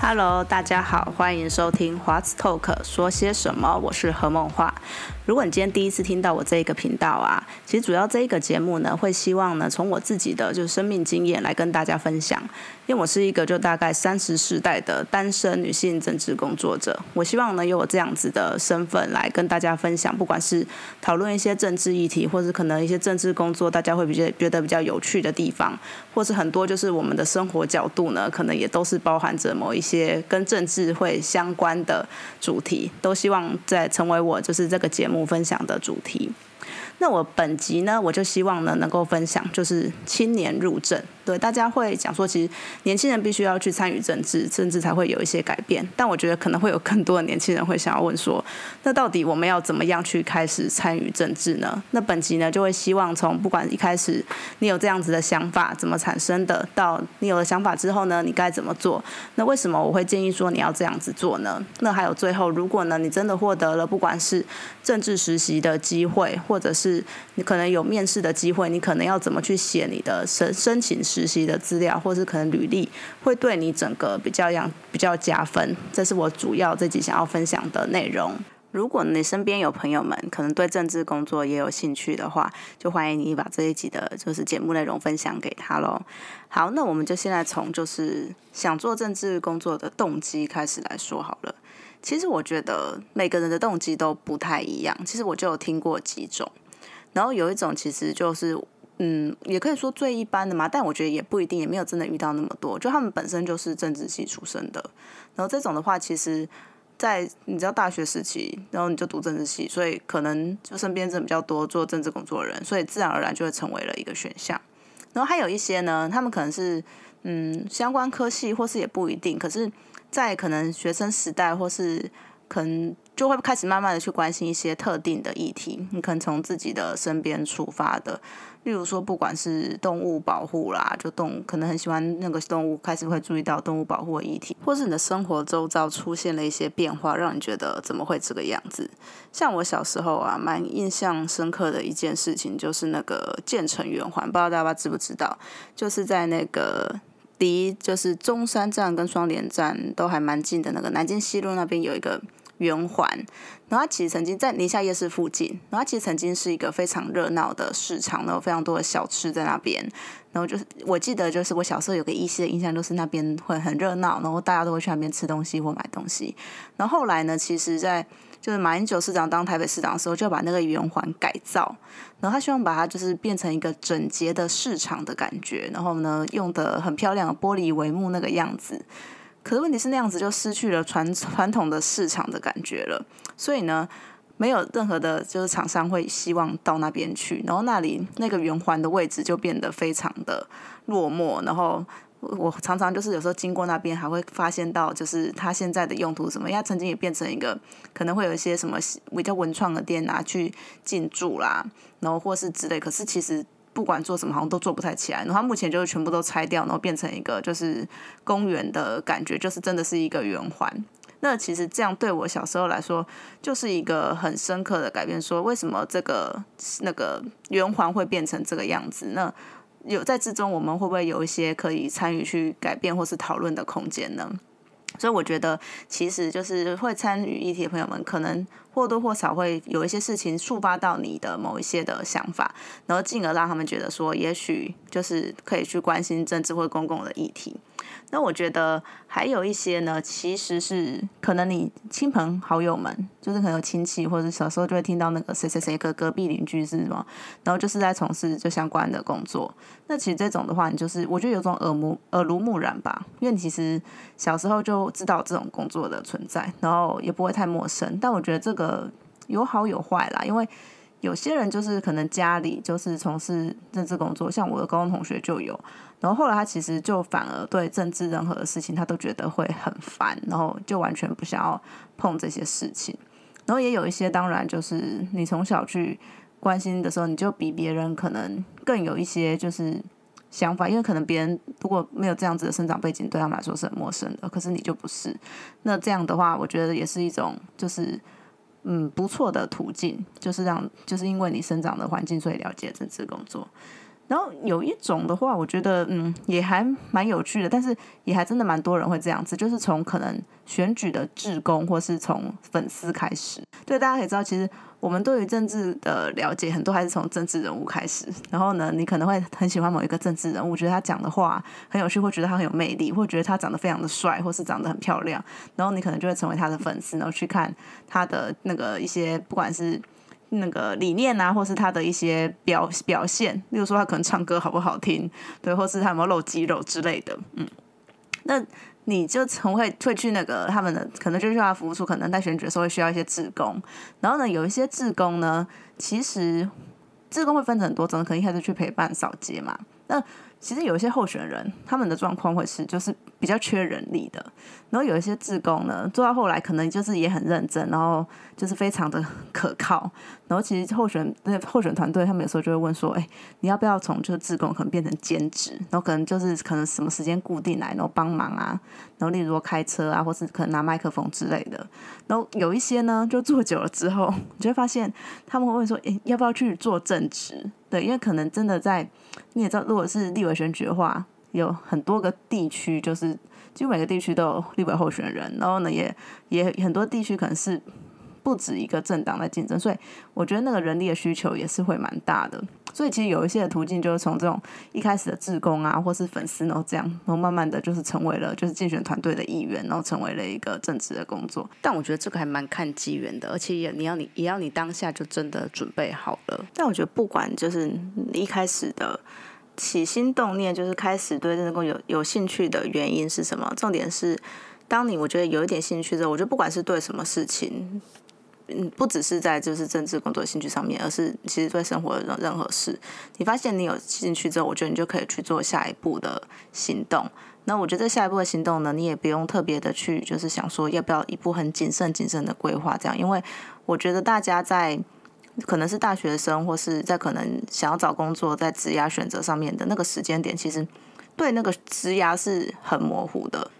Hello，大家好，欢迎收听华子 talk 说些什么？我是何梦画。如果你今天第一次听到我这一个频道啊，其实主要这一个节目呢，会希望呢从我自己的就是生命经验来跟大家分享。因为我是一个就大概三十世代的单身女性政治工作者，我希望呢有我这样子的身份来跟大家分享，不管是讨论一些政治议题，或是可能一些政治工作大家会比较觉得比较有趣的地方，或是很多就是我们的生活角度呢，可能也都是包含着某一些跟政治会相关的主题，都希望在成为我就是这个节目分享的主题。那我本集呢，我就希望呢能够分享，就是青年入政。对，大家会讲说，其实年轻人必须要去参与政治，政治才会有一些改变。但我觉得可能会有更多的年轻人会想要问说，那到底我们要怎么样去开始参与政治呢？那本集呢就会希望从不管一开始你有这样子的想法怎么产生的，到你有了想法之后呢，你该怎么做？那为什么我会建议说你要这样子做呢？那还有最后，如果呢你真的获得了不管是政治实习的机会，或者是是你可能有面试的机会，你可能要怎么去写你的申申请实习的资料，或是可能履历，会对你整个比较样比较加分。这是我主要这集想要分享的内容。如果你身边有朋友们可能对政治工作也有兴趣的话，就欢迎你把这一集的就是节目内容分享给他喽。好，那我们就现在从就是想做政治工作的动机开始来说好了。其实我觉得每个人的动机都不太一样。其实我就有听过几种，然后有一种其实就是，嗯，也可以说最一般的嘛，但我觉得也不一定，也没有真的遇到那么多。就他们本身就是政治系出身的，然后这种的话，其实，在你知道大学时期，然后你就读政治系，所以可能就身边人比较多做政治工作的人，所以自然而然就会成为了一个选项。然后还有一些呢，他们可能是嗯相关科系，或是也不一定，可是。在可能学生时代，或是可能就会开始慢慢的去关心一些特定的议题。你可能从自己的身边出发的，例如说，不管是动物保护啦，就动可能很喜欢那个动物，开始会注意到动物保护的议题，或是你的生活周遭出现了一些变化，让你觉得怎么会这个样子？像我小时候啊，蛮印象深刻的一件事情，就是那个建成圆环，不知道大家知不知道？就是在那个。离就是中山站跟双连站都还蛮近的那个南京西路那边有一个圆环，然后它其实曾经在宁夏夜市附近，然后它其实曾经是一个非常热闹的市场，然后非常多的小吃在那边，然后就是我记得就是我小时候有个依稀的印象，就是那边会很热闹，然后大家都会去那边吃东西或买东西，然后后来呢，其实在就是马英九市长当台北市长的时候，就把那个圆环改造，然后他希望把它就是变成一个整洁的市场的感觉，然后呢用的很漂亮的玻璃帷幕那个样子。可是问题是那样子就失去了传传统的市场的感觉了，所以呢没有任何的就是厂商会希望到那边去，然后那里那个圆环的位置就变得非常的落寞，然后。我常常就是有时候经过那边，还会发现到就是它现在的用途什么，因为它曾经也变成一个可能会有一些什么比较文创的店啊去进驻啦，然后或是之类。可是其实不管做什么，好像都做不太起来。然后目前就是全部都拆掉，然后变成一个就是公园的感觉，就是真的是一个圆环。那其实这样对我小时候来说，就是一个很深刻的改变。说为什么这个那个圆环会变成这个样子？那有在之中，我们会不会有一些可以参与去改变或是讨论的空间呢？所以我觉得，其实就是会参与议题的朋友们，可能或多或少会有一些事情触发到你的某一些的想法，然后进而让他们觉得说，也许就是可以去关心政治或公共的议题。那我觉得还有一些呢，其实是可能你亲朋好友们，就是可能有亲戚或者小时候就会听到那个谁谁谁隔隔壁邻居是什么，然后就是在从事就相关的工作。那其实这种的话，你就是我觉得有种耳目耳濡目染吧，因为你其实小时候就知道这种工作的存在，然后也不会太陌生。但我觉得这个有好有坏啦，因为。有些人就是可能家里就是从事政治工作，像我的高中同学就有，然后后来他其实就反而对政治任何的事情他都觉得会很烦，然后就完全不想要碰这些事情。然后也有一些当然就是你从小去关心的时候，你就比别人可能更有一些就是想法，因为可能别人如果没有这样子的生长背景，对他们来说是很陌生的，可是你就不是。那这样的话，我觉得也是一种就是。嗯不错的途径，就是让就是因为你生长的环境，所以了解政治工作。然后有一种的话，我觉得嗯也还蛮有趣的，但是也还真的蛮多人会这样子，就是从可能选举的志工，或是从粉丝开始。对，大家可以知道，其实我们对于政治的了解，很多还是从政治人物开始。然后呢，你可能会很喜欢某一个政治人物，觉得他讲的话很有趣，会觉得他很有魅力，或觉得他长得非常的帅，或是长得很漂亮。然后你可能就会成为他的粉丝，然后去看他的那个一些，不管是。那个理念啊，或是他的一些表表现，例如说他可能唱歌好不好听，对，或是他有没有露肌肉之类的，嗯，那你就从会会去那个他们的，可能就需要服务处，可能在选举的时候会需要一些志工，然后呢，有一些志工呢，其实志工会分成很多种，可能一开始去陪伴扫街嘛，那。其实有一些候选人，他们的状况会是就是比较缺人力的，然后有一些志工呢，做到后来可能就是也很认真，然后就是非常的可靠。然后其实候选那候选团队，他们有时候就会问说：“哎，你要不要从这个志工可能变成兼职？然后可能就是可能什么时间固定来，然后帮忙啊，然后例如说开车啊，或是可能拿麦克风之类的。然后有一些呢，就做久了之后，你就会发现他们会问说：哎，要不要去做正职？对，因为可能真的在。你也知道，如果是立委选举的话，有很多个地区，就是几乎每个地区都有立委候选人，然后呢，也也很多地区可能是不止一个政党在竞争，所以我觉得那个人力的需求也是会蛮大的。所以其实有一些的途径，就是从这种一开始的志工啊，或是粉丝，然后这样，然后慢慢的就是成为了就是竞选团队的一员，然后成为了一个正职的工作。但我觉得这个还蛮看机缘的，而且也你要你也要你当下就真的准备好了。但我觉得不管就是一开始的起心动念，就是开始对政治工有有兴趣的原因是什么？重点是，当你我觉得有一点兴趣之后，我觉得不管是对什么事情。嗯，不只是在就是政治工作兴趣上面，而是其实对生活的任何事，你发现你有兴趣之后，我觉得你就可以去做下一步的行动。那我觉得下一步的行动呢，你也不用特别的去就是想说要不要一步很谨慎谨慎的规划这样，因为我觉得大家在可能是大学生或是在可能想要找工作在职涯选择上面的那个时间点，其实对那个职涯是很模糊的。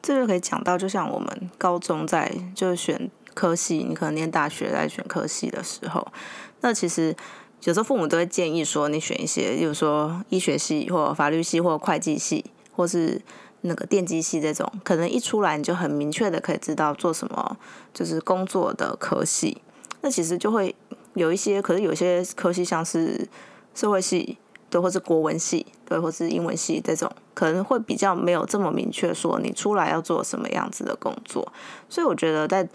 这就可以讲到，就像我们高中在就选。科系，你可能念大学在选科系的时候，那其实有时候父母都会建议说，你选一些，比如说医学系或法律系或会计系，或是那个电机系这种，可能一出来你就很明确的可以知道做什么，就是工作的科系。那其实就会有一些，可是有些科系像是社会系，对，或是国文系，对，或是英文系这种，可能会比较没有这么明确说你出来要做什么样子的工作。所以我觉得在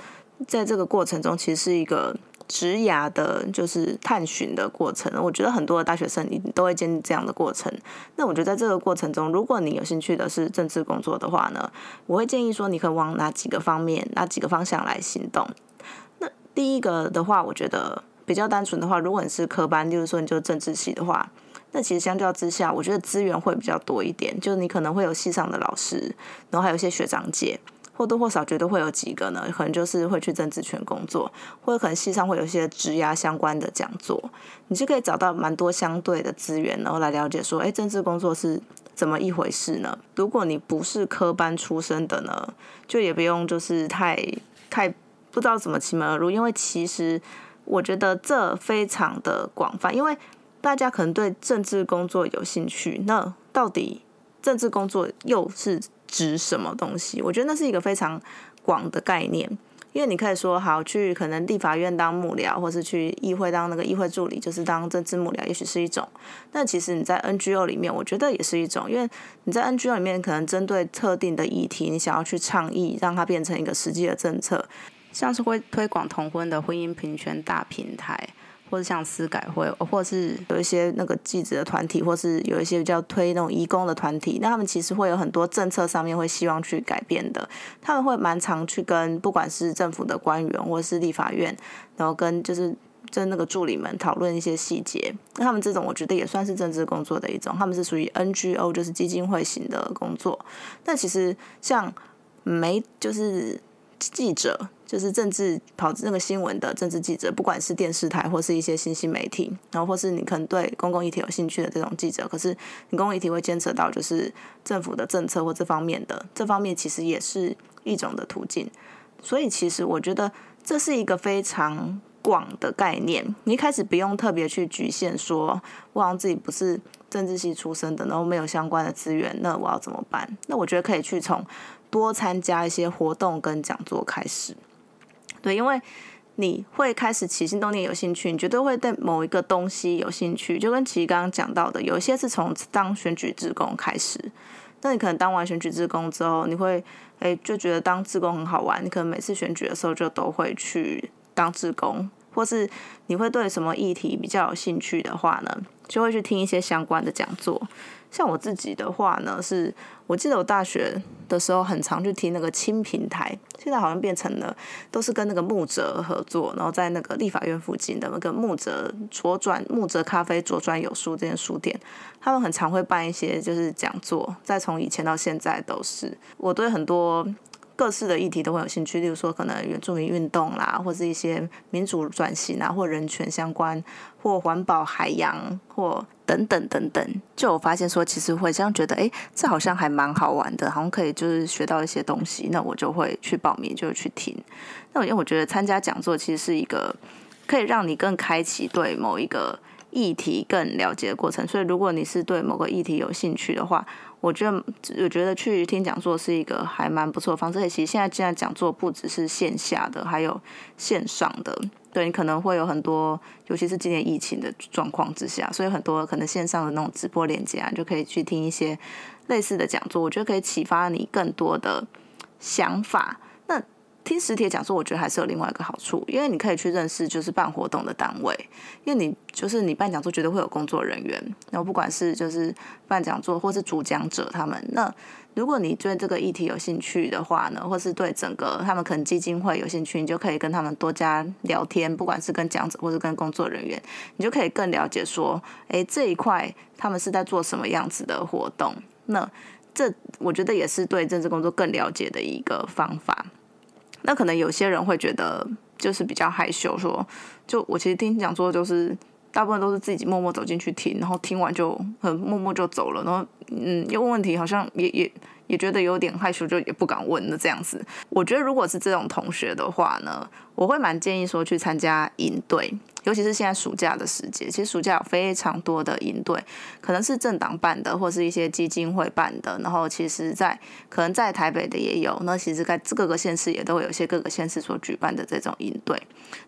在这个过程中，其实是一个职涯的，就是探寻的过程。我觉得很多的大学生你都会经历这样的过程。那我觉得在这个过程中，如果你有兴趣的是政治工作的话呢，我会建议说，你可以往哪几个方面、哪几个方向来行动。那第一个的话，我觉得比较单纯的话，如果你是科班，就是说你就是政治系的话，那其实相较之下，我觉得资源会比较多一点。就是你可能会有系上的老师，然后还有一些学长姐。或多或少绝对会有几个呢，可能就是会去政治圈工作，或者可能系上会有一些职涯相关的讲座，你就可以找到蛮多相对的资源，然后来了解说，哎，政治工作是怎么一回事呢？如果你不是科班出身的呢，就也不用就是太太不知道怎么奇门而入，因为其实我觉得这非常的广泛，因为大家可能对政治工作有兴趣，那到底政治工作又是？指什么东西？我觉得那是一个非常广的概念，因为你可以说好去可能地法院当幕僚，或是去议会当那个议会助理，就是当政治幕僚，也许是一种。但其实你在 NGO 里面，我觉得也是一种，因为你在 NGO 里面可能针对特定的议题，你想要去倡议，让它变成一个实际的政策，像是会推广同婚的婚姻平权大平台。或者像司改会，或者是有一些那个记者的团体，或是有一些比较推那种义工的团体，那他们其实会有很多政策上面会希望去改变的。他们会蛮常去跟不管是政府的官员，或是立法院，然后跟就是跟那个助理们讨论一些细节。那他们这种我觉得也算是政治工作的一种，他们是属于 NGO，就是基金会型的工作。但其实像没就是记者。就是政治跑那个新闻的政治记者，不管是电视台或是一些新兴媒体，然后或是你可能对公共议题有兴趣的这种记者，可是你公共议题会牵扯到就是政府的政策或这方面的，这方面其实也是一种的途径。所以其实我觉得这是一个非常广的概念。你一开始不用特别去局限说，我好像自己不是政治系出身的，然后没有相关的资源，那我要怎么办？那我觉得可以去从多参加一些活动跟讲座开始。对，因为你会开始起心动念有兴趣，你绝对会对某一个东西有兴趣。就跟其实刚刚讲到的，有一些是从当选举职工开始。那你可能当完选举职工之后，你会诶就觉得当职工很好玩，你可能每次选举的时候就都会去当职工，或是你会对什么议题比较有兴趣的话呢，就会去听一些相关的讲座。像我自己的话呢，是我记得我大学的时候很常去听那个轻平台，现在好像变成了都是跟那个木泽合作，然后在那个立法院附近的那个木泽左转木泽咖啡左转有书这间书店，他们很常会办一些就是讲座，再从以前到现在都是我对很多。各式的议题都会有兴趣，例如说可能原住民运动啦，或是一些民主转型啊，或人权相关，或环保、海洋，或等等等等。就我发现说，其实会这样觉得，哎，这好像还蛮好玩的，好像可以就是学到一些东西，那我就会去报名，就去听。那因为我觉得参加讲座其实是一个可以让你更开启对某一个议题更了解的过程，所以如果你是对某个议题有兴趣的话。我觉得，我觉得去听讲座是一个还蛮不错的方式。其实现在现在讲座不只是线下的，还有线上的。对你可能会有很多，尤其是今年疫情的状况之下，所以很多可能线上的那种直播链接啊，就可以去听一些类似的讲座。我觉得可以启发你更多的想法。听实体讲座，我觉得还是有另外一个好处，因为你可以去认识就是办活动的单位，因为你就是你办讲座，绝对会有工作人员，然后不管是就是办讲座或是主讲者他们，那如果你对这个议题有兴趣的话呢，或是对整个他们可能基金会有兴趣，你就可以跟他们多加聊天，不管是跟讲者或是跟工作人员，你就可以更了解说，哎，这一块他们是在做什么样子的活动，那这我觉得也是对政治工作更了解的一个方法。那可能有些人会觉得就是比较害羞，说就我其实听讲座就是大部分都是自己默默走进去听，然后听完就很默默就走了，然后嗯，要问问题好像也也。也觉得有点害羞，就也不敢问的这样子。我觉得如果是这种同学的话呢，我会蛮建议说去参加营队，尤其是现在暑假的时节。其实暑假有非常多的营队，可能是政党办的，或是一些基金会办的。然后其实，在可能在台北的也有，那其实在各个县市也都会有一些各个县市所举办的这种营队。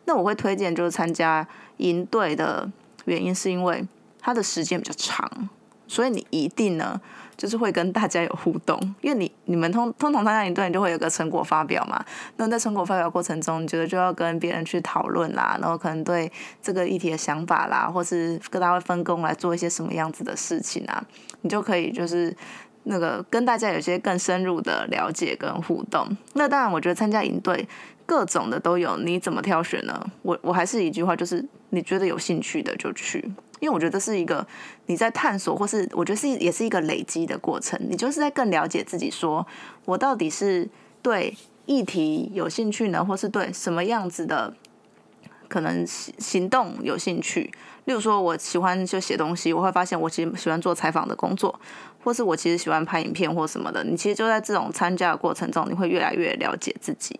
那我会推荐就是参加营队的原因，是因为它的时间比较长，所以你一定呢。就是会跟大家有互动，因为你你们通通常参加一段，你就会有个成果发表嘛。那在成果发表过程中，你觉得就要跟别人去讨论啦，然后可能对这个议题的想法啦，或是跟大家分工来做一些什么样子的事情啊，你就可以就是那个跟大家有些更深入的了解跟互动。那当然，我觉得参加营队各种的都有，你怎么挑选呢？我我还是一句话，就是你觉得有兴趣的就去。因为我觉得是一个你在探索，或是我觉得是也是一个累积的过程。你就是在更了解自己，说我到底是对议题有兴趣呢，或是对什么样子的可能行动有兴趣。例如说，我喜欢就写东西，我会发现我其实喜欢做采访的工作，或是我其实喜欢拍影片或什么的。你其实就在这种参加的过程中，你会越来越了解自己。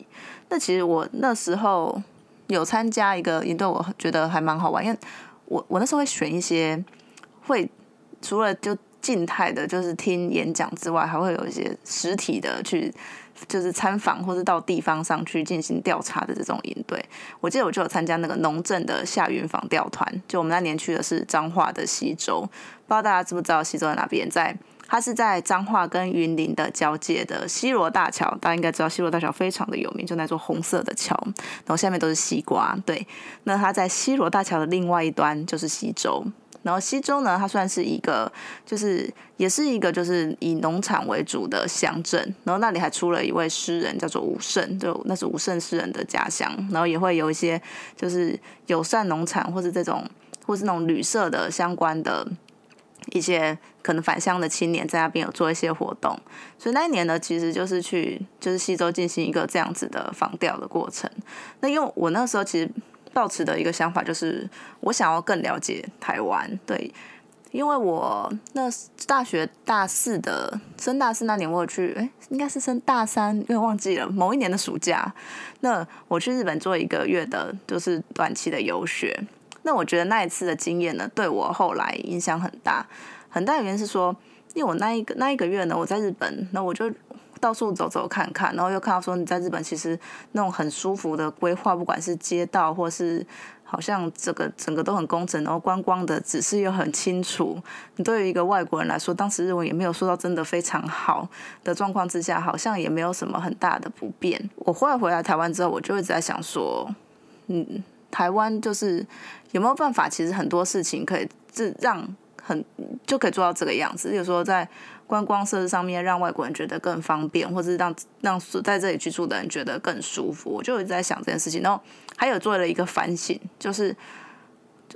那其实我那时候有参加一个营队，我觉得还蛮好玩，因为。我我那时候会选一些，会除了就静态的，就是听演讲之外，还会有一些实体的去，就是参访或是到地方上去进行调查的这种营队。我记得我就有参加那个农政的夏云访调团，就我们那年去的是彰化的西周，不知道大家知不知道西周在哪边？在。它是在彰化跟云林的交界的西罗大桥，大家应该知道西罗大桥非常的有名，就那座红色的桥，然后下面都是西瓜。对，那它在西罗大桥的另外一端就是西周，然后西周呢，它算是一个，就是也是一个就是以农场为主的乡镇，然后那里还出了一位诗人叫做武胜，就那是武胜诗人的家乡，然后也会有一些就是友善农场或是这种或是那种旅社的相关的。一些可能返乡的青年在那边有做一些活动，所以那一年呢，其实就是去就是西周进行一个这样子的访调的过程。那因为我那时候其实抱持的一个想法就是，我想要更了解台湾，对，因为我那大学大四的升大四那年，我有去，哎，应该是升大三，因为忘记了某一年的暑假，那我去日本做一个月的，就是短期的游学。那我觉得那一次的经验呢，对我后来影响很大。很大原因是说，因为我那一个那一个月呢，我在日本，那我就到处走走看看，然后又看到说你在日本其实那种很舒服的规划，不管是街道或是。好像这个整个都很工整，然后观光的指示又很清楚。你对于一个外国人来说，当时日文也没有说到真的非常好的状况之下，好像也没有什么很大的不便。我后来回来台湾之后，我就一直在想说，嗯，台湾就是有没有办法，其实很多事情可以这让很就可以做到这个样子。比如说在观光设施上面，让外国人觉得更方便，或者是让让在这里居住的人觉得更舒服。我就一直在想这件事情，然后还有做了一个反省，就是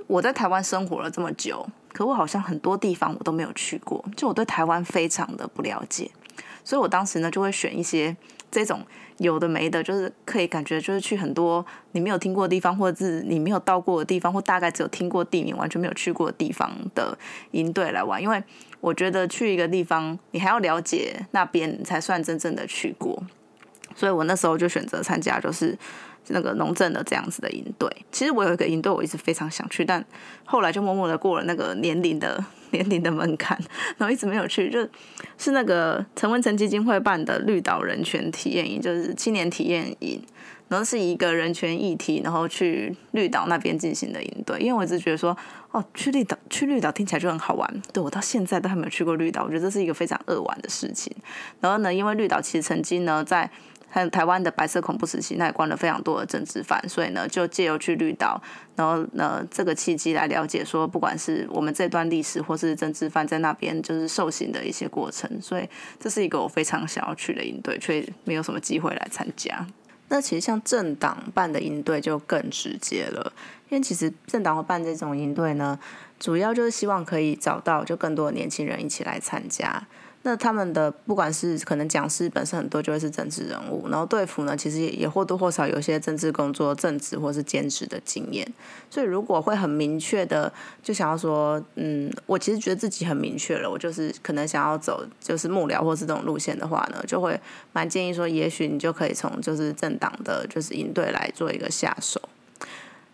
我在台湾生活了这么久，可我好像很多地方我都没有去过，就我对台湾非常的不了解，所以我当时呢就会选一些这种。有的没的，就是可以感觉就是去很多你没有听过的地方，或者是你没有到过的地方，或大概只有听过地名，完全没有去过的地方的营队来玩。因为我觉得去一个地方，你还要了解那边才算真正的去过。所以我那时候就选择参加，就是。那个农政的这样子的营队，其实我有一个营队，我一直非常想去，但后来就默默的过了那个年龄的年龄的门槛，然后一直没有去。就是那个陈文成基金会办的绿岛人权体验营，就是青年体验营，然后是一个人权议题，然后去绿岛那边进行的营队。因为我一直觉得说，哦，去绿岛去绿岛听起来就很好玩。对我到现在都还没有去过绿岛，我觉得这是一个非常恶玩的事情。然后呢，因为绿岛其实曾经呢在还有台湾的白色恐怖时期，那也关了非常多的政治犯，所以呢，就借由去绿岛，然后呢，这个契机来了解说，不管是我们这段历史，或是政治犯在那边就是受刑的一些过程，所以这是一个我非常想要去的营队，却没有什么机会来参加。那其实像政党办的营队就更直接了，因为其实政党会办这种营队呢，主要就是希望可以找到就更多的年轻人一起来参加。那他们的不管是可能讲师本身很多就会是政治人物，然后队服呢其实也也或多或少有些政治工作、正职或是兼职的经验，所以如果会很明确的就想要说，嗯，我其实觉得自己很明确了，我就是可能想要走就是幕僚或是这种路线的话呢，就会蛮建议说，也许你就可以从就是政党的就是营队来做一个下手。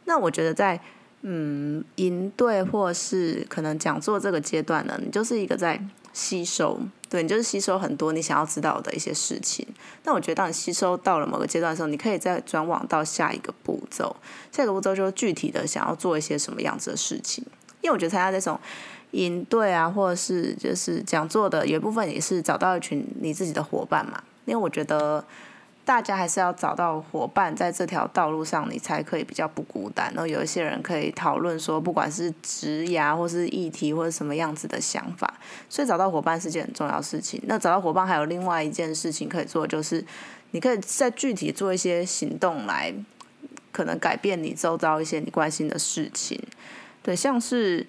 那我觉得在嗯营队或是可能讲座这个阶段呢，你就是一个在。吸收，对你就是吸收很多你想要知道的一些事情。但我觉得，当你吸收到了某个阶段的时候，你可以再转往到下一个步骤。下一个步骤就是具体的想要做一些什么样子的事情。因为我觉得参加这种营队啊，或者是就是讲座的，有一部分也是找到一群你自己的伙伴嘛。因为我觉得。大家还是要找到伙伴，在这条道路上，你才可以比较不孤单。然后有一些人可以讨论说，不管是职涯或是议题或者什么样子的想法，所以找到伙伴是件很重要的事情。那找到伙伴还有另外一件事情可以做，就是你可以在具体做一些行动来，可能改变你周遭一些你关心的事情。对，像是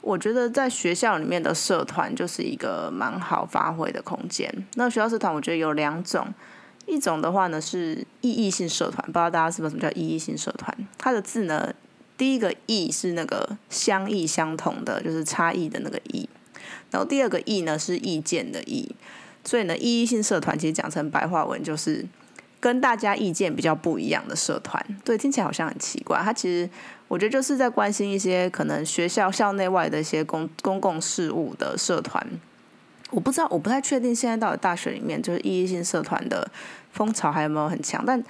我觉得在学校里面的社团就是一个蛮好发挥的空间。那学校社团我觉得有两种。一种的话呢是意义性社团，不知道大家是不是什么叫意义性社团？它的字呢，第一个意是那个相异相同的，就是差异的那个异，然后第二个意呢是意见的意，所以呢意义性社团其实讲成白话文就是跟大家意见比较不一样的社团。对，听起来好像很奇怪，它其实我觉得就是在关心一些可能学校校内外的一些公公共事务的社团。我不知道，我不太确定现在到底大学里面就是意义性社团的风潮还有没有很强。但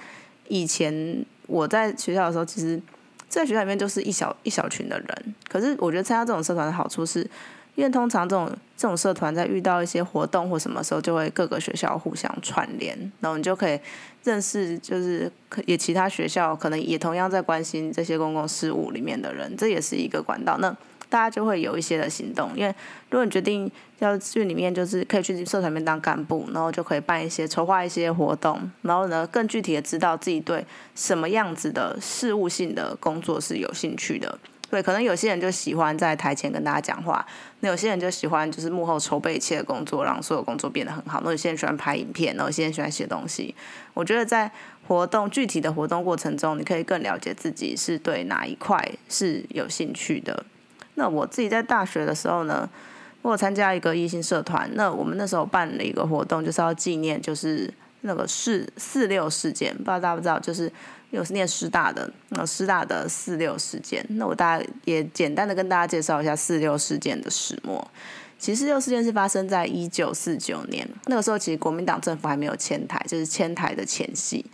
以前我在学校的时候，其实在学校里面就是一小一小群的人。可是我觉得参加这种社团的好处是，因为通常这种这种社团在遇到一些活动或什么时候，就会各个学校互相串联，然后你就可以认识，就是也其他学校可能也同样在关心这些公共事务里面的人，这也是一个管道。那大家就会有一些的行动，因为如果你决定要去里面，就是可以去社团里面当干部，然后就可以办一些筹划一些活动，然后呢更具体的知道自己对什么样子的事务性的工作是有兴趣的。对，可能有些人就喜欢在台前跟大家讲话，那有些人就喜欢就是幕后筹备一切的工作，让所有工作变得很好。那有些人喜欢拍影片，然后有些人喜欢写东西。我觉得在活动具体的活动过程中，你可以更了解自己是对哪一块是有兴趣的。那我自己在大学的时候呢，我参加一个异性社团，那我们那时候办了一个活动，就是要纪念就是那个四四六事件，不知道大家不知道，就是有是念师大的，那师大的四六事件。那我大家也简单的跟大家介绍一下四六事件的始末。其实四六事件是发生在一九四九年，那个时候其实国民党政府还没有迁台，就是迁台的前夕。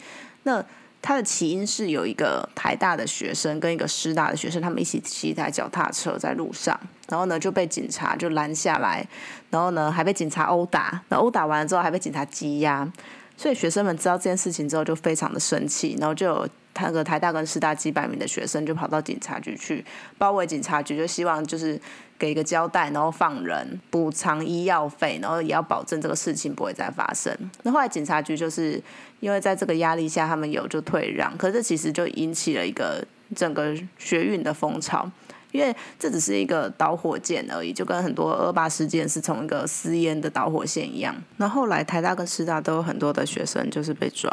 那它的起因是有一个台大的学生跟一个师大的学生，他们一起骑一台脚踏车在路上，然后呢就被警察就拦下来，然后呢还被警察殴打，那殴打完了之后还被警察羁押，所以学生们知道这件事情之后就非常的生气，然后就那个台大跟师大几百名的学生就跑到警察局去包围警察局，就希望就是。给一个交代，然后放人，补偿医药费，然后也要保证这个事情不会再发生。那后来警察局就是因为在这个压力下，他们有就退让，可是其实就引起了一个整个学运的风潮，因为这只是一个导火线而已，就跟很多二八事件是从一个私烟的导火线一样。那后来台大跟师大都有很多的学生就是被抓，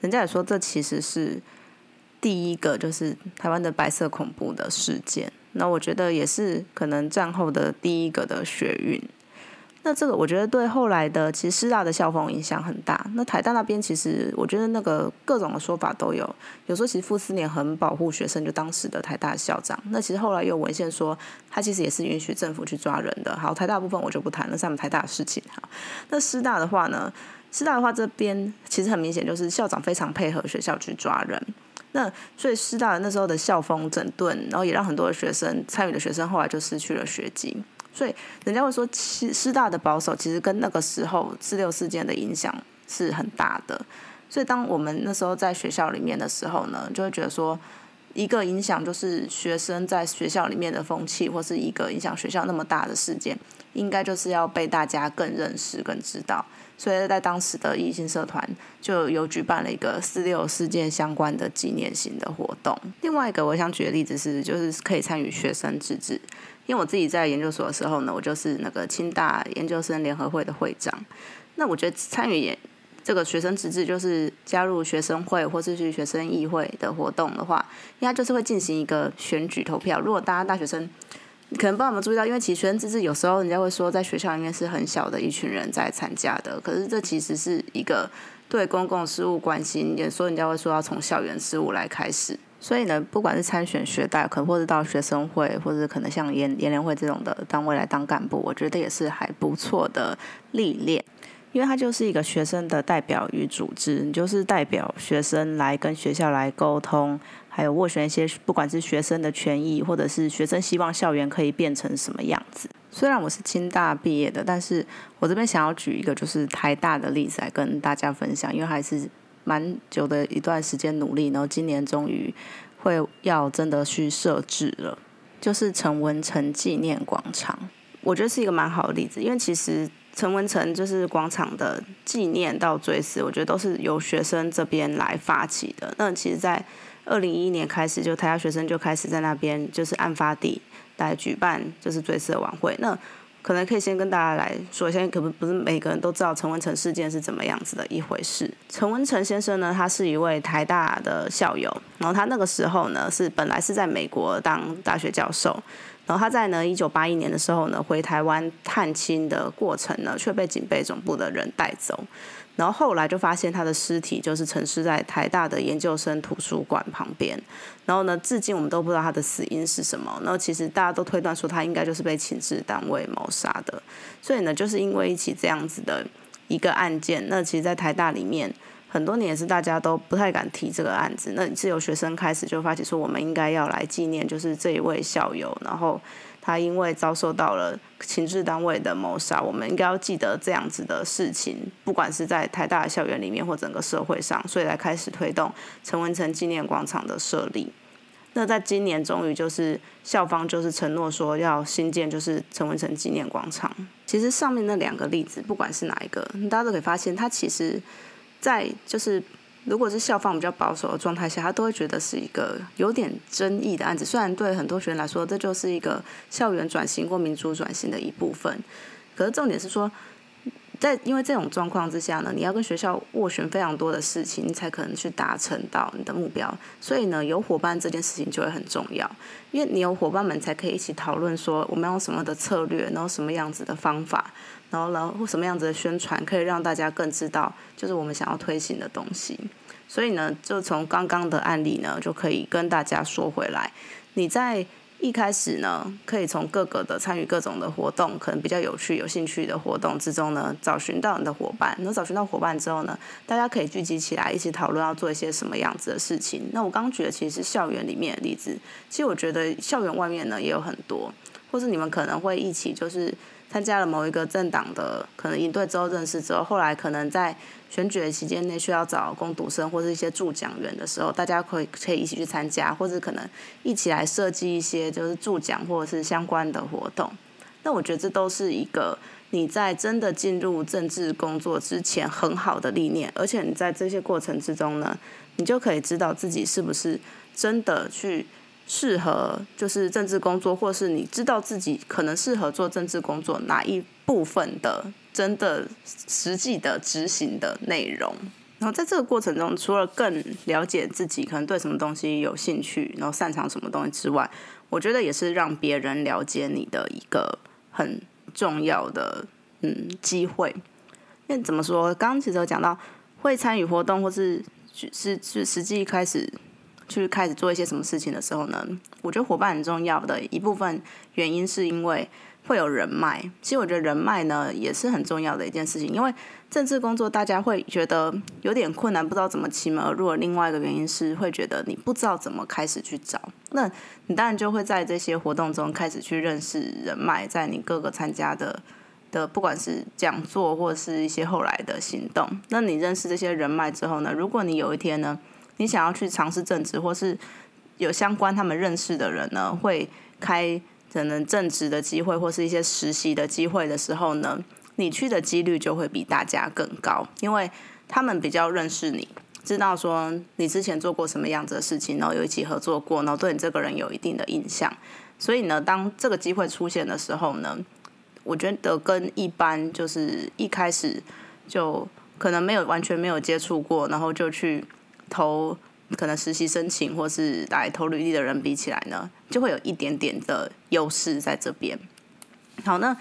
人家也说这其实是第一个就是台湾的白色恐怖的事件。那我觉得也是可能战后的第一个的学运，那这个我觉得对后来的其实师大的校风影响很大。那台大那边其实我觉得那个各种的说法都有，有时候其实傅斯年很保护学生，就当时的台大校长。那其实后来有文献说他其实也是允许政府去抓人的。好，台大部分我就不谈了，是他们台大的事情。好，那师大的话呢，师大的话这边其实很明显就是校长非常配合学校去抓人。那所以师大那时候的校风整顿，然后也让很多的学生参与的学生后来就失去了学籍。所以人家会说，师师大的保守其实跟那个时候四六事件的影响是很大的。所以当我们那时候在学校里面的时候呢，就会觉得说，一个影响就是学生在学校里面的风气，或是一个影响学校那么大的事件，应该就是要被大家更认识、更知道。所以在当时的异性社团就有举办了一个四六事件相关的纪念型的活动。另外一个我想举的例子是，就是可以参与学生自治。因为我自己在研究所的时候呢，我就是那个清大研究生联合会的会长。那我觉得参与这个学生自治，就是加入学生会或是去学生议会的活动的话，应该就是会进行一个选举投票。如果大家大学生。可能帮我们注意到，因为其实学生自治有时候人家会说，在学校里面是很小的一群人在参加的。可是这其实是一个对公共事务关心，也说人家会说要从校园事务来开始。所以呢，不管是参选学代，可能或者到学生会，或者可能像研研联会这种的单位来当干部，我觉得也是还不错的历练。因为它就是一个学生的代表与组织，你就是代表学生来跟学校来沟通。还有斡旋一些，不管是学生的权益，或者是学生希望校园可以变成什么样子。虽然我是清大毕业的，但是我这边想要举一个就是台大的例子来跟大家分享，因为还是蛮久的一段时间努力，然后今年终于会要真的去设置了，就是陈文成纪念广场。我觉得是一个蛮好的例子，因为其实陈文成就是广场的纪念到追思，我觉得都是由学生这边来发起的。那其实，在二零一一年开始，就台大学生就开始在那边，就是案发地来举办，就是追思的晚会。那可能可以先跟大家来说一下，可不不是每个人都知道陈文成事件是怎么样子的一回事。陈文成先生呢，他是一位台大的校友，然后他那个时候呢是本来是在美国当大学教授，然后他在呢一九八一年的时候呢回台湾探亲的过程呢，却被警备总部的人带走。然后后来就发现他的尸体就是沉尸在台大的研究生图书馆旁边。然后呢，至今我们都不知道他的死因是什么。然后其实大家都推断说他应该就是被请致单位谋杀的。所以呢，就是因为一起这样子的一个案件，那其实，在台大里面很多年是大家都不太敢提这个案子。那是由学生开始就发起说，我们应该要来纪念，就是这一位校友，然后。他因为遭受到了情治单位的谋杀，我们应该要记得这样子的事情，不管是在台大校园里面或整个社会上，所以来开始推动陈文成纪念广场的设立。那在今年终于就是校方就是承诺说要新建就是陈文成纪念广场。其实上面那两个例子，不管是哪一个，大家都可以发现，它其实，在就是。如果是校方比较保守的状态下，他都会觉得是一个有点争议的案子。虽然对很多学生来说，这就是一个校园转型或民主转型的一部分，可是重点是说，在因为这种状况之下呢，你要跟学校斡旋非常多的事情，你才可能去达成到你的目标。所以呢，有伙伴这件事情就会很重要，因为你有伙伴们才可以一起讨论说我们用什么的策略，然后什么样子的方法，然后然后什么样子的宣传，可以让大家更知道就是我们想要推行的东西。所以呢，就从刚刚的案例呢，就可以跟大家说回来，你在。一开始呢，可以从各个的参与各种的活动，可能比较有趣、有兴趣的活动之中呢，找寻到你的伙伴。那找寻到伙伴之后呢，大家可以聚集起来，一起讨论要做一些什么样子的事情。那我刚刚举的其实是校园里面的例子，其实我觉得校园外面呢也有很多，或是你们可能会一起就是。参加了某一个政党的可能营队之后认识之后，后来可能在选举的期间内需要找攻读生或者一些助讲员的时候，大家可以可以一起去参加，或者可能一起来设计一些就是助讲或者是相关的活动。那我觉得这都是一个你在真的进入政治工作之前很好的历练，而且你在这些过程之中呢，你就可以知道自己是不是真的去。适合就是政治工作，或是你知道自己可能适合做政治工作哪一部分的真的实际的执行的内容。然后在这个过程中，除了更了解自己可能对什么东西有兴趣，然后擅长什么东西之外，我觉得也是让别人了解你的一个很重要的嗯机会。因为怎么说，刚刚其实有讲到会参与活动，或是是是实际开始。去开始做一些什么事情的时候呢？我觉得伙伴很重要的一部分原因是因为会有人脉。其实我觉得人脉呢也是很重要的一件事情，因为政治工作大家会觉得有点困难，不知道怎么起门而入。另外一个原因是会觉得你不知道怎么开始去找，那你当然就会在这些活动中开始去认识人脉，在你各个参加的的不管是讲座或者是一些后来的行动。那你认识这些人脉之后呢？如果你有一天呢？你想要去尝试正职，或是有相关他们认识的人呢，会开可能正职的机会，或是一些实习的机会的时候呢，你去的几率就会比大家更高，因为他们比较认识你，知道说你之前做过什么样子的事情，然后有一起合作过，然后对你这个人有一定的印象，所以呢，当这个机会出现的时候呢，我觉得跟一般就是一开始就可能没有完全没有接触过，然后就去。投可能实习申请或是来投履历的人比起来呢，就会有一点点的优势在这边。好，那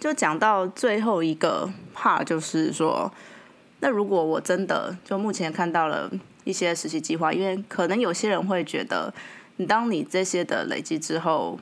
就讲到最后一个 part，就是说，那如果我真的就目前看到了一些实习计划，因为可能有些人会觉得，你当你这些的累积之后，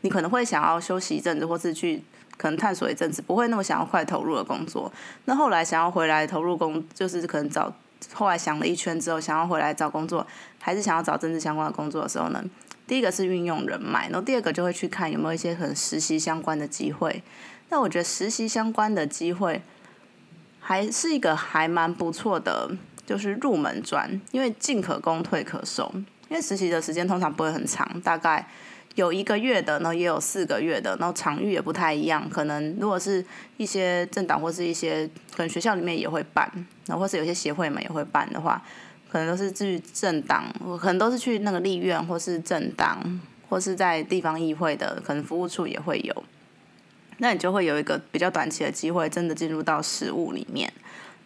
你可能会想要休息一阵子，或是去可能探索一阵子，不会那么想要快投入的工作。那后来想要回来投入工，就是可能找。后来想了一圈之后，想要回来找工作，还是想要找政治相关的工作的时候呢？第一个是运用人脉，然后第二个就会去看有没有一些可能实习相关的机会。那我觉得实习相关的机会还是一个还蛮不错的，就是入门砖，因为进可攻，退可守。因为实习的时间通常不会很长，大概。有一个月的，然后也有四个月的，然后场域也不太一样。可能如果是一些政党或是一些可能学校里面也会办，然后或是有些协会嘛也会办的话，可能都是去政党，可能都是去那个立院或是政党，或是在地方议会的，可能服务处也会有。那你就会有一个比较短期的机会，真的进入到实务里面。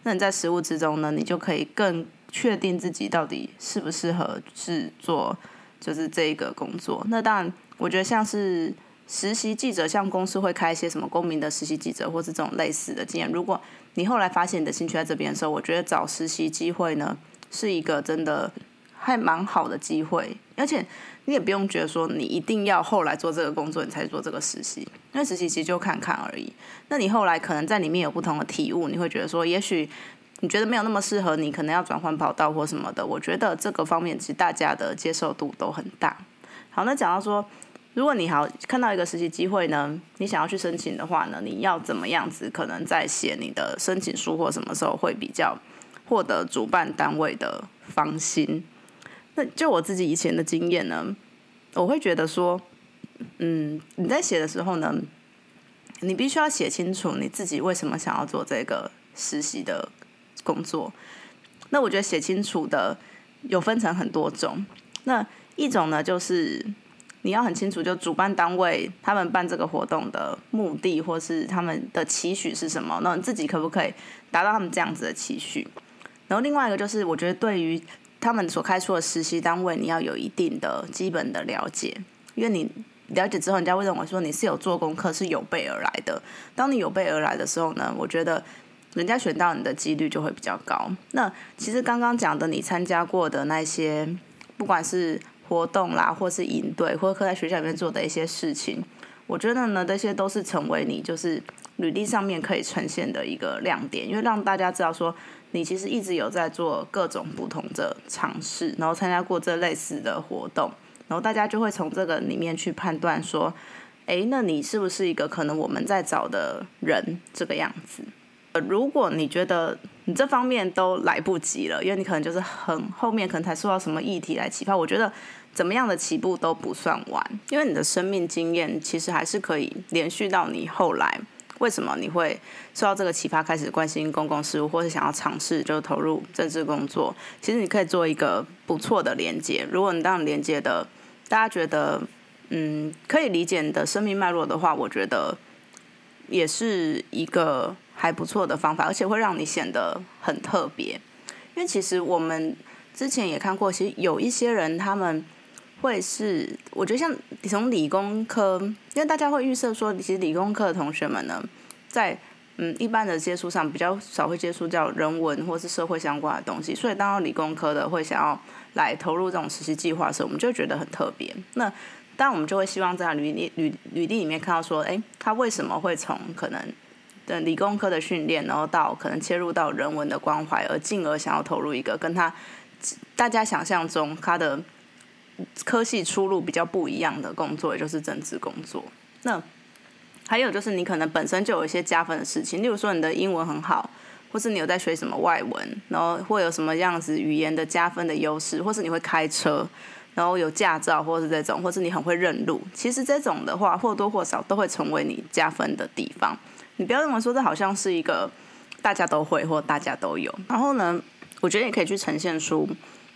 那你在实务之中呢，你就可以更确定自己到底适不适合是做。就是这一个工作，那当然，我觉得像是实习记者，像公司会开一些什么公民的实习记者，或是这种类似的经验。如果你后来发现你的兴趣在这边的时候，我觉得找实习机会呢，是一个真的还蛮好的机会。而且你也不用觉得说你一定要后来做这个工作，你才做这个实习，因为实习其实就看看而已。那你后来可能在里面有不同的体悟，你会觉得说，也许。你觉得没有那么适合你，可能要转换跑道或什么的。我觉得这个方面其实大家的接受度都很大。好，那讲到说，如果你好看到一个实习机会呢，你想要去申请的话呢，你要怎么样子？可能在写你的申请书或什么时候会比较获得主办单位的芳心？那就我自己以前的经验呢，我会觉得说，嗯，你在写的时候呢，你必须要写清楚你自己为什么想要做这个实习的。工作，那我觉得写清楚的有分成很多种。那一种呢，就是你要很清楚，就主办单位他们办这个活动的目的，或是他们的期许是什么，那你自己可不可以达到他们这样子的期许？然后另外一个就是，我觉得对于他们所开出的实习单位，你要有一定的基本的了解，因为你了解之后，人家会认为说你是有做功课，是有备而来的。当你有备而来的时候呢，我觉得人家选到你的几率就会比较高。那其实刚刚讲的，你参加过的那些，不管是活动啦，或是营队，或者在学校里面做的一些事情，我觉得呢，这些都是成为你就是履历上面可以呈现的一个亮点，因为让大家知道说，你其实一直有在做各种不同的尝试，然后参加过这类似的活动，然后大家就会从这个里面去判断说，哎，那你是不是一个可能我们在找的人这个样子？如果你觉得你这方面都来不及了，因为你可能就是很后面可能才受到什么议题来启发，我觉得怎么样的起步都不算晚，因为你的生命经验其实还是可以连续到你后来。为什么你会受到这个启发，开始关心公共事务，或是想要尝试就投入政治工作？其实你可以做一个不错的连接。如果你当连接的大家觉得嗯可以理解你的生命脉络的话，我觉得也是一个。还不错的方法，而且会让你显得很特别。因为其实我们之前也看过，其实有一些人他们会是，我觉得像从理工科，因为大家会预设说，其实理工科的同学们呢，在嗯一般的接触上比较少会接触到人文或是社会相关的东西，所以当理工科的会想要来投入这种实习计划的时候，我们就觉得很特别。那当我们就会希望在履历履履历里面看到说，哎，他为什么会从可能。的理工科的训练，然后到可能切入到人文的关怀，而进而想要投入一个跟他大家想象中他的科系出路比较不一样的工作，也就是政治工作。那还有就是你可能本身就有一些加分的事情，例如说你的英文很好，或是你有在学什么外文，然后会有什么样子语言的加分的优势，或是你会开车，然后有驾照，或是这种，或是你很会认路。其实这种的话，或多或少都会成为你加分的地方。你不要认为说这好像是一个大家都会或大家都有。然后呢，我觉得你可以去呈现出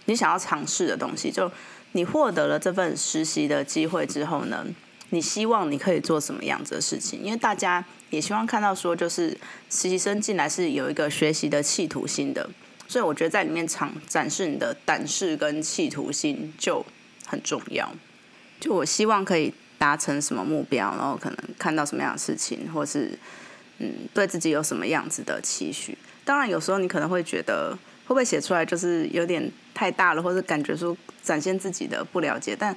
你想要尝试的东西。就你获得了这份实习的机会之后呢，你希望你可以做什么样子的事情？因为大家也希望看到说，就是实习生进来是有一个学习的企图心的。所以我觉得在里面场展示你的胆识跟企图心就很重要。就我希望可以达成什么目标，然后可能看到什么样的事情，或是。嗯，对自己有什么样子的期许？当然，有时候你可能会觉得会不会写出来就是有点太大了，或者感觉说展现自己的不了解。但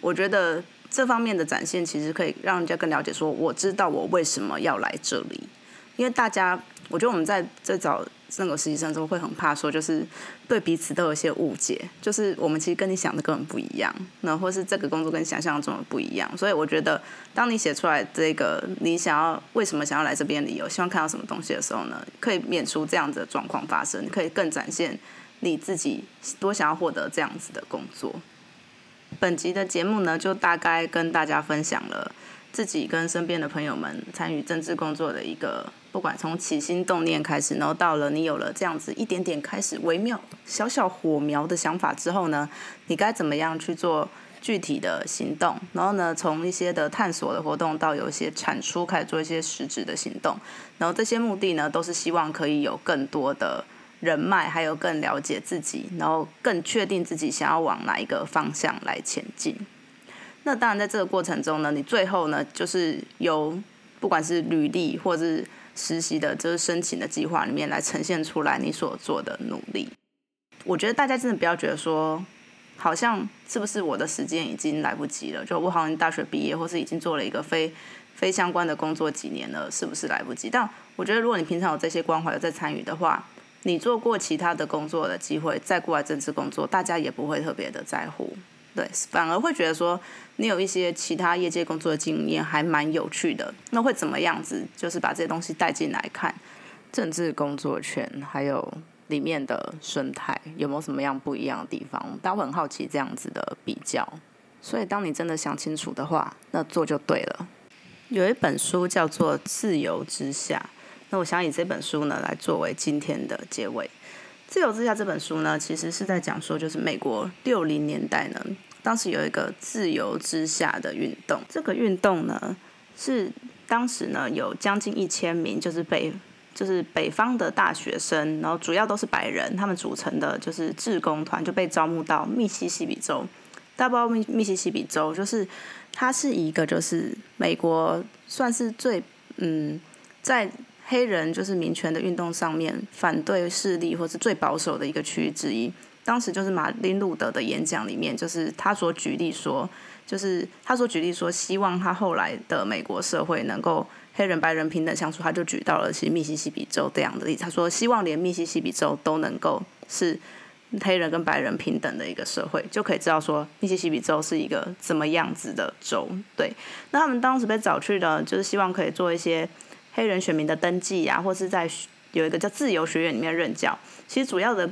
我觉得这方面的展现其实可以让人家更了解，说我知道我为什么要来这里，因为大家。我觉得我们在在找那个实习生都，会很怕说，就是对彼此都有一些误解，就是我们其实跟你想的根本不一样，那或是这个工作跟你想象中的不一样。所以我觉得，当你写出来这个你想要为什么想要来这边理由，希望看到什么东西的时候呢，可以免除这样子的状况发生，可以更展现你自己多想要获得这样子的工作。本集的节目呢，就大概跟大家分享了自己跟身边的朋友们参与政治工作的一个。不管从起心动念开始，然后到了你有了这样子一点点开始微妙小小火苗的想法之后呢，你该怎么样去做具体的行动？然后呢，从一些的探索的活动到有一些产出，开始做一些实质的行动。然后这些目的呢，都是希望可以有更多的人脉，还有更了解自己，然后更确定自己想要往哪一个方向来前进。那当然，在这个过程中呢，你最后呢，就是由不管是履历或者是实习的，就是申请的计划里面来呈现出来你所做的努力。我觉得大家真的不要觉得说，好像是不是我的时间已经来不及了？就我好像大学毕业，或是已经做了一个非非相关的工作几年了，是不是来不及？但我觉得，如果你平常有这些关怀，在参与的话，你做过其他的工作的机会，再过来政治工作，大家也不会特别的在乎。对，反而会觉得说你有一些其他业界工作的经验，还蛮有趣的。那会怎么样子？就是把这些东西带进来看政治工作圈，还有里面的生态有没有什么样不一样的地方？大家会很好奇这样子的比较。所以，当你真的想清楚的话，那做就对了。有一本书叫做《自由之下》，那我想以这本书呢来作为今天的结尾。自由之下这本书呢，其实是在讲说，就是美国六零年代呢，当时有一个自由之下的运动，这个运动呢是当时呢有将近一千名，就是北就是北方的大学生，然后主要都是白人，他们组成的就是志工团就被招募到密西西比州。大家不密密西西比州就是它是一个就是美国算是最嗯在黑人就是民权的运动上面反对势力或是最保守的一个区域之一。当时就是马丁路德的演讲里面，就是他所举例说，就是他所举例说，希望他后来的美国社会能够黑人白人平等相处，他就举到了其实密西西比州这样的例子。他说希望连密西西比州都能够是黑人跟白人平等的一个社会，就可以知道说密西西比州是一个怎么样子的州。对，那他们当时被找去的，就是希望可以做一些黑人选民的登记啊，或是在有一个叫自由学院里面任教。其实主要的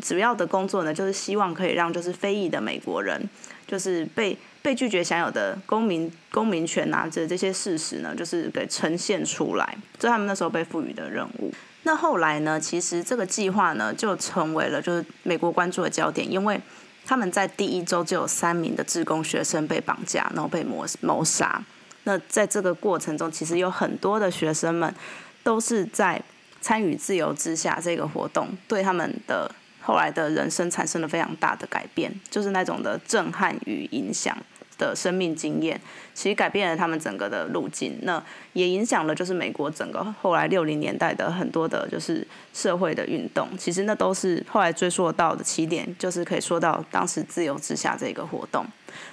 主要的工作呢，就是希望可以让就是非裔的美国人，就是被被拒绝享有的公民公民权啊，这这些事实呢，就是给呈现出来，这是他们那时候被赋予的任务。那后来呢，其实这个计划呢，就成为了就是美国关注的焦点，因为他们在第一周就有三名的职工学生被绑架，然后被谋谋杀。那在这个过程中，其实有很多的学生们都是在。参与自由之下这个活动，对他们的后来的人生产生了非常大的改变，就是那种的震撼与影响的生命经验，其实改变了他们整个的路径。那也影响了就是美国整个后来六零年代的很多的，就是社会的运动。其实那都是后来追溯到的起点，就是可以说到当时自由之下这个活动。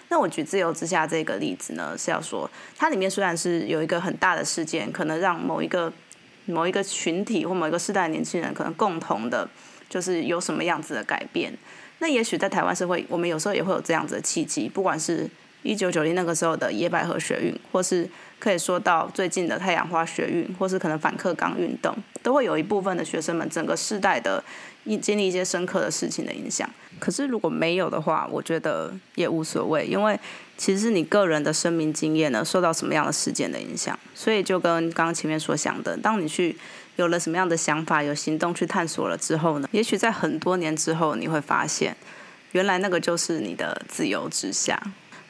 那我举自由之下这个例子呢，是要说它里面虽然是有一个很大的事件，可能让某一个。某一个群体或某一个世代的年轻人，可能共同的，就是有什么样子的改变。那也许在台湾社会，我们有时候也会有这样子的契机，不管是一九九零那个时候的野百合学运，或是可以说到最近的太阳花学运，或是可能反克刚运动，都会有一部分的学生们整个世代的一经历一些深刻的事情的影响。可是如果没有的话，我觉得也无所谓，因为。其实是你个人的生命经验呢，受到什么样的事件的影响？所以就跟刚刚前面所想的，当你去有了什么样的想法、有行动去探索了之后呢，也许在很多年之后，你会发现，原来那个就是你的自由之下。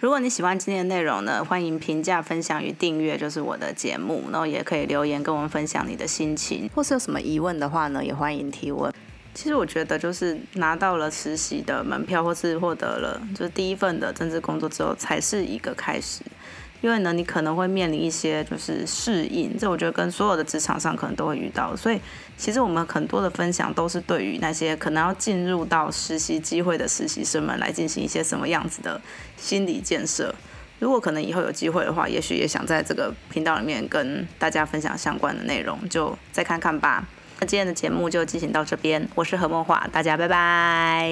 如果你喜欢今天的内容呢，欢迎评价、分享与订阅，就是我的节目。然后也可以留言跟我们分享你的心情，或是有什么疑问的话呢，也欢迎提问。其实我觉得，就是拿到了实习的门票，或是获得了就是第一份的政治工作之后，才是一个开始。因为呢，你可能会面临一些就是适应，这我觉得跟所有的职场上可能都会遇到。所以，其实我们很多的分享都是对于那些可能要进入到实习机会的实习生们来进行一些什么样子的心理建设。如果可能以后有机会的话，也许也想在这个频道里面跟大家分享相关的内容，就再看看吧。那今天的节目就进行到这边，我是何梦华，大家拜拜。